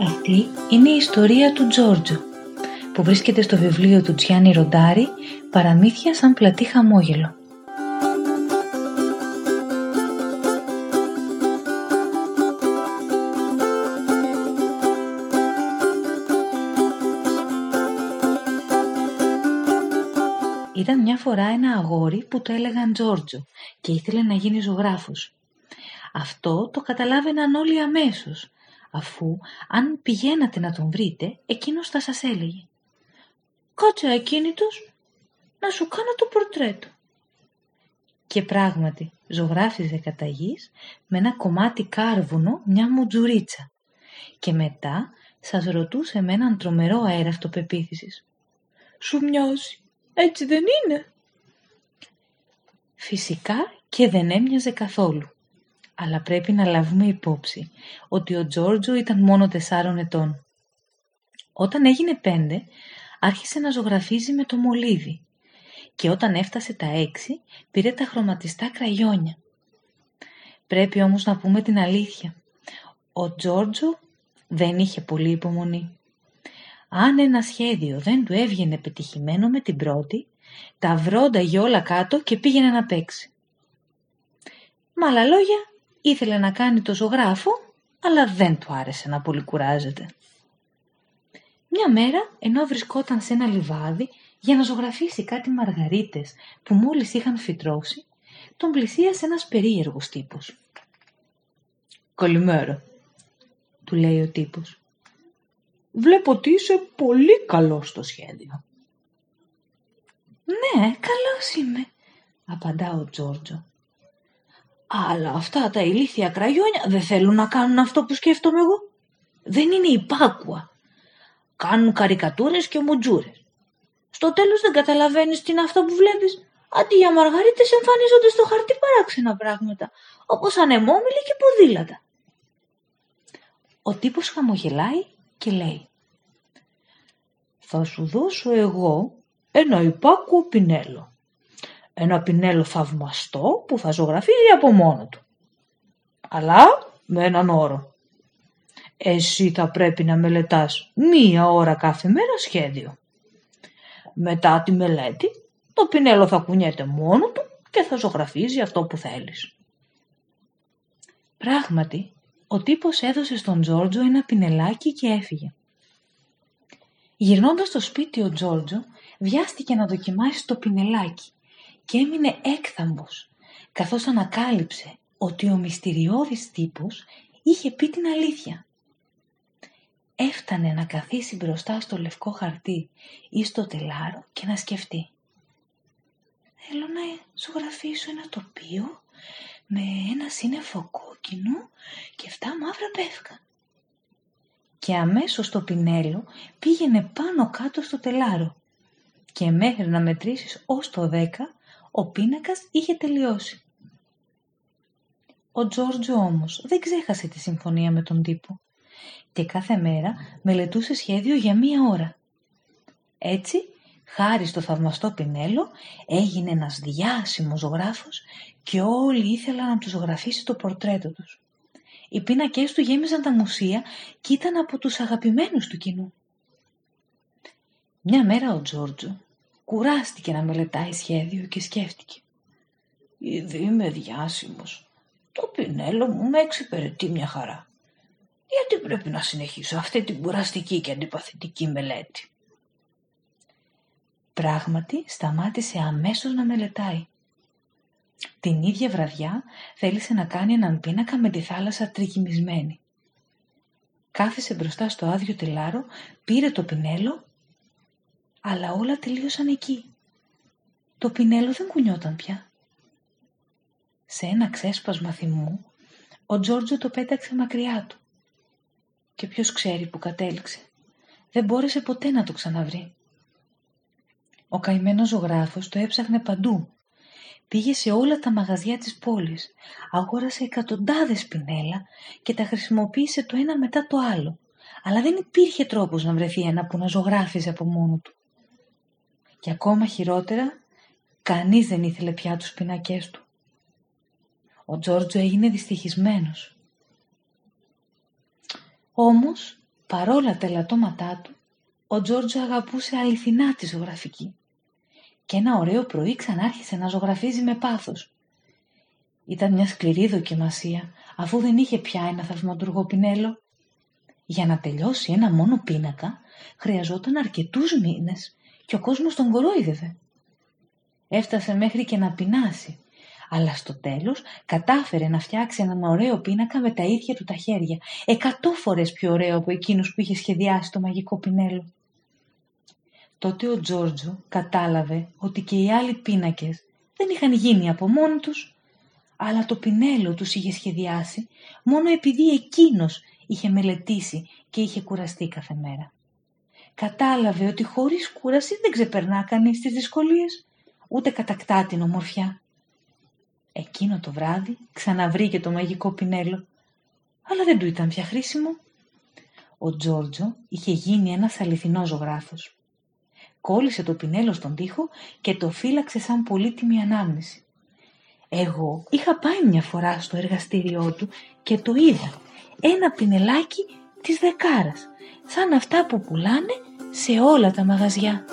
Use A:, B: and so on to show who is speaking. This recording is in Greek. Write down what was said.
A: Αυτή είναι η ιστορία του Τζόρτζο, που βρίσκεται στο βιβλίο του Τζιάννη Ροντάρη «Παραμύθια σαν πλατή χαμόγελο». Ήταν μια φορά ένα αγόρι που το έλεγαν Τζόρτζο και ήθελε να γίνει ζωγράφος. Αυτό το καταλάβαιναν όλοι αμέσως, αφού αν πηγαίνατε να τον βρείτε, εκείνος θα σας έλεγε «Κάτσε ακίνητος να σου κάνω το πορτρέτο». Και πράγματι ζωγράφιζε κατά γης, με ένα κομμάτι κάρβουνο μια μουτζουρίτσα και μετά σας ρωτούσε με έναν τρομερό αέρα αυτοπεποίθησης «Σου μοιάζει, έτσι δεν είναι» Φυσικά και δεν έμοιαζε καθόλου. Αλλά πρέπει να λάβουμε υπόψη ότι ο Τζόρτζο ήταν μόνο τεσσάρων ετών. Όταν έγινε πέντε, άρχισε να ζωγραφίζει με το μολύβι και όταν έφτασε τα έξι, πήρε τα χρωματιστά κραγιόνια. Πρέπει όμως να πούμε την αλήθεια. Ο Τζόρτζο δεν είχε πολύ υπομονή. Αν ένα σχέδιο δεν του έβγαινε πετυχημένο με την πρώτη, τα βρόνταγε όλα κάτω και πήγαινε να παίξει. Με άλλα λόγια, ήθελε να κάνει το ζωγράφο, αλλά δεν του άρεσε να πολύ κουράζεται. Μια μέρα, ενώ βρισκόταν σε ένα λιβάδι για να ζωγραφίσει κάτι μαργαρίτες που μόλις είχαν φυτρώσει, τον πλησίασε ένας περίεργος τύπος. «Καλημέρα», του λέει ο τύπος. «Βλέπω ότι είσαι πολύ καλός στο σχέδιο».
B: «Ναι, καλός είμαι», απαντά ο Τζόρτζο.
A: Αλλά αυτά τα ηλίθια κραγιόνια δεν θέλουν να κάνουν αυτό που σκέφτομαι εγώ. Δεν είναι υπάκουα. Κάνουν καρικατούρες και μουτζούρες. Στο τέλος δεν καταλαβαίνεις τι είναι αυτό που βλέπεις. Αντί για μαργαρίτες εμφανίζονται στο χαρτί παράξενα πράγματα, όπως ανεμόμυλοι και ποδήλατα.
B: Ο τύπος χαμογελάει και λέει «Θα σου δώσω εγώ ένα υπάκουο πινέλο. Ένα πινέλο θαυμαστό που θα ζωγραφίζει από μόνο του. Αλλά με έναν όρο. Εσύ θα πρέπει να μελετάς μία ώρα κάθε μέρα σχέδιο. Μετά τη μελέτη, το πινέλο θα κουνιέται μόνο του και θα ζωγραφίζει αυτό που θέλεις.
A: Πράγματι, ο τύπος έδωσε στον Τζόρτζο ένα πινελάκι και έφυγε. Γυρνώντας στο σπίτι ο Τζόρτζο βιάστηκε να δοκιμάσει το πινελάκι και έμεινε έκθαμπος, καθώς ανακάλυψε ότι ο μυστηριώδης τύπος είχε πει την αλήθεια. Έφτανε να καθίσει μπροστά στο λευκό χαρτί ή στο τελάρο και να σκεφτεί. Θέλω να ζωγραφίσω ένα τοπίο με ένα σύννεφο κόκκινο και εφτά μαύρα πεύκα. Και αμέσως το πινέλο πήγαινε πάνω κάτω στο τελάρο και μέχρι να μετρήσεις ως το δέκα ο πίνακας είχε τελειώσει. Ο Τζόρτζο όμως δεν ξέχασε τη συμφωνία με τον τύπο και κάθε μέρα μελετούσε σχέδιο για μία ώρα. Έτσι, χάρη στο θαυμαστό πινέλο, έγινε ένας διάσημος ζωγράφος και όλοι ήθελαν να του ζωγραφίσει το πορτρέτο τους. Οι πίνακές του γέμιζαν τα μουσεία και ήταν από τους αγαπημένους του κοινού. Μια μέρα ο Τζόρτζο κουράστηκε να μελετάει σχέδιο και σκέφτηκε. Ήδη είμαι διάσημος. Το πινέλο μου με εξυπηρετεί μια χαρά. Γιατί πρέπει να συνεχίσω αυτή την κουραστική και αντιπαθητική μελέτη; Πράγματι σταμάτησε αμέσως να μελετάει. Την ίδια βραδιά θέλησε να κάνει έναν πίνακα με τη θάλασσα τριγυμισμένη. Κάθισε μπροστά στο άδειο τελάρο, πήρε το πινέλο αλλά όλα τελείωσαν εκεί. Το πινέλο δεν κουνιόταν πια. Σε ένα ξέσπασμα θυμού, ο Τζόρτζο το πέταξε μακριά του. Και ποιος ξέρει που κατέληξε. Δεν μπόρεσε ποτέ να το ξαναβρει. Ο καημένος ζωγράφος το έψαχνε παντού. Πήγε σε όλα τα μαγαζιά της πόλης, αγόρασε εκατοντάδες πινέλα και τα χρησιμοποίησε το ένα μετά το άλλο. Αλλά δεν υπήρχε τρόπος να βρεθεί ένα που να ζωγράφιζε από μόνο του. Και ακόμα χειρότερα, κανείς δεν ήθελε πια τους πινακές του. Ο Τζόρτζο έγινε δυστυχισμένος. Όμως, Παρόλα τα ελαττώματά του, ο Τζόρτζο αγαπούσε αληθινά τη ζωγραφική. Και ένα ωραίο πρωί ξανάρχισε να ζωγραφίζει με πάθος. Ήταν μια σκληρή δοκιμασία, αφού δεν είχε πια ένα θαυματουργό πινέλο. Για να τελειώσει ένα μόνο πίνακα, χρειαζόταν αρκετούς μήνες και ο κόσμος τον κορόιδευε. Έφτασε μέχρι και να πεινάσει, αλλά στο τέλος κατάφερε να φτιάξει έναν ωραίο πίνακα με τα ίδια του τα χέρια, εκατό φορές πιο ωραίο από εκείνους που είχε σχεδιάσει το μαγικό πινέλο. Τότε ο Τζόρτζο κατάλαβε ότι και οι άλλοι πίνακες δεν είχαν γίνει από μόνοι τους, αλλά το πινέλο τους είχε σχεδιάσει μόνο επειδή εκείνος είχε μελετήσει και είχε κουραστεί κάθε μέρα. Κατάλαβε ότι χωρίς κούραση δεν ξεπερνά κανείς τις δυσκολίες, ούτε κατακτά την ομορφιά. Εκείνο το βράδυ ξαναβρήκε το μαγικό πινέλο, αλλά δεν του ήταν πια χρήσιμο. Ο Τζόρτζο είχε γίνει ένας αληθινός ζωγράφος. Κόλλησε το πινέλο στον τοίχο και το φύλαξε σαν πολύτιμη ανάμνηση. Εγώ είχα πάει μια φορά στο εργαστήριό του και το είδα. Ένα πινελάκι της δεκάρας, σαν αυτά που πουλάνε σε όλα τα μαγαζιά.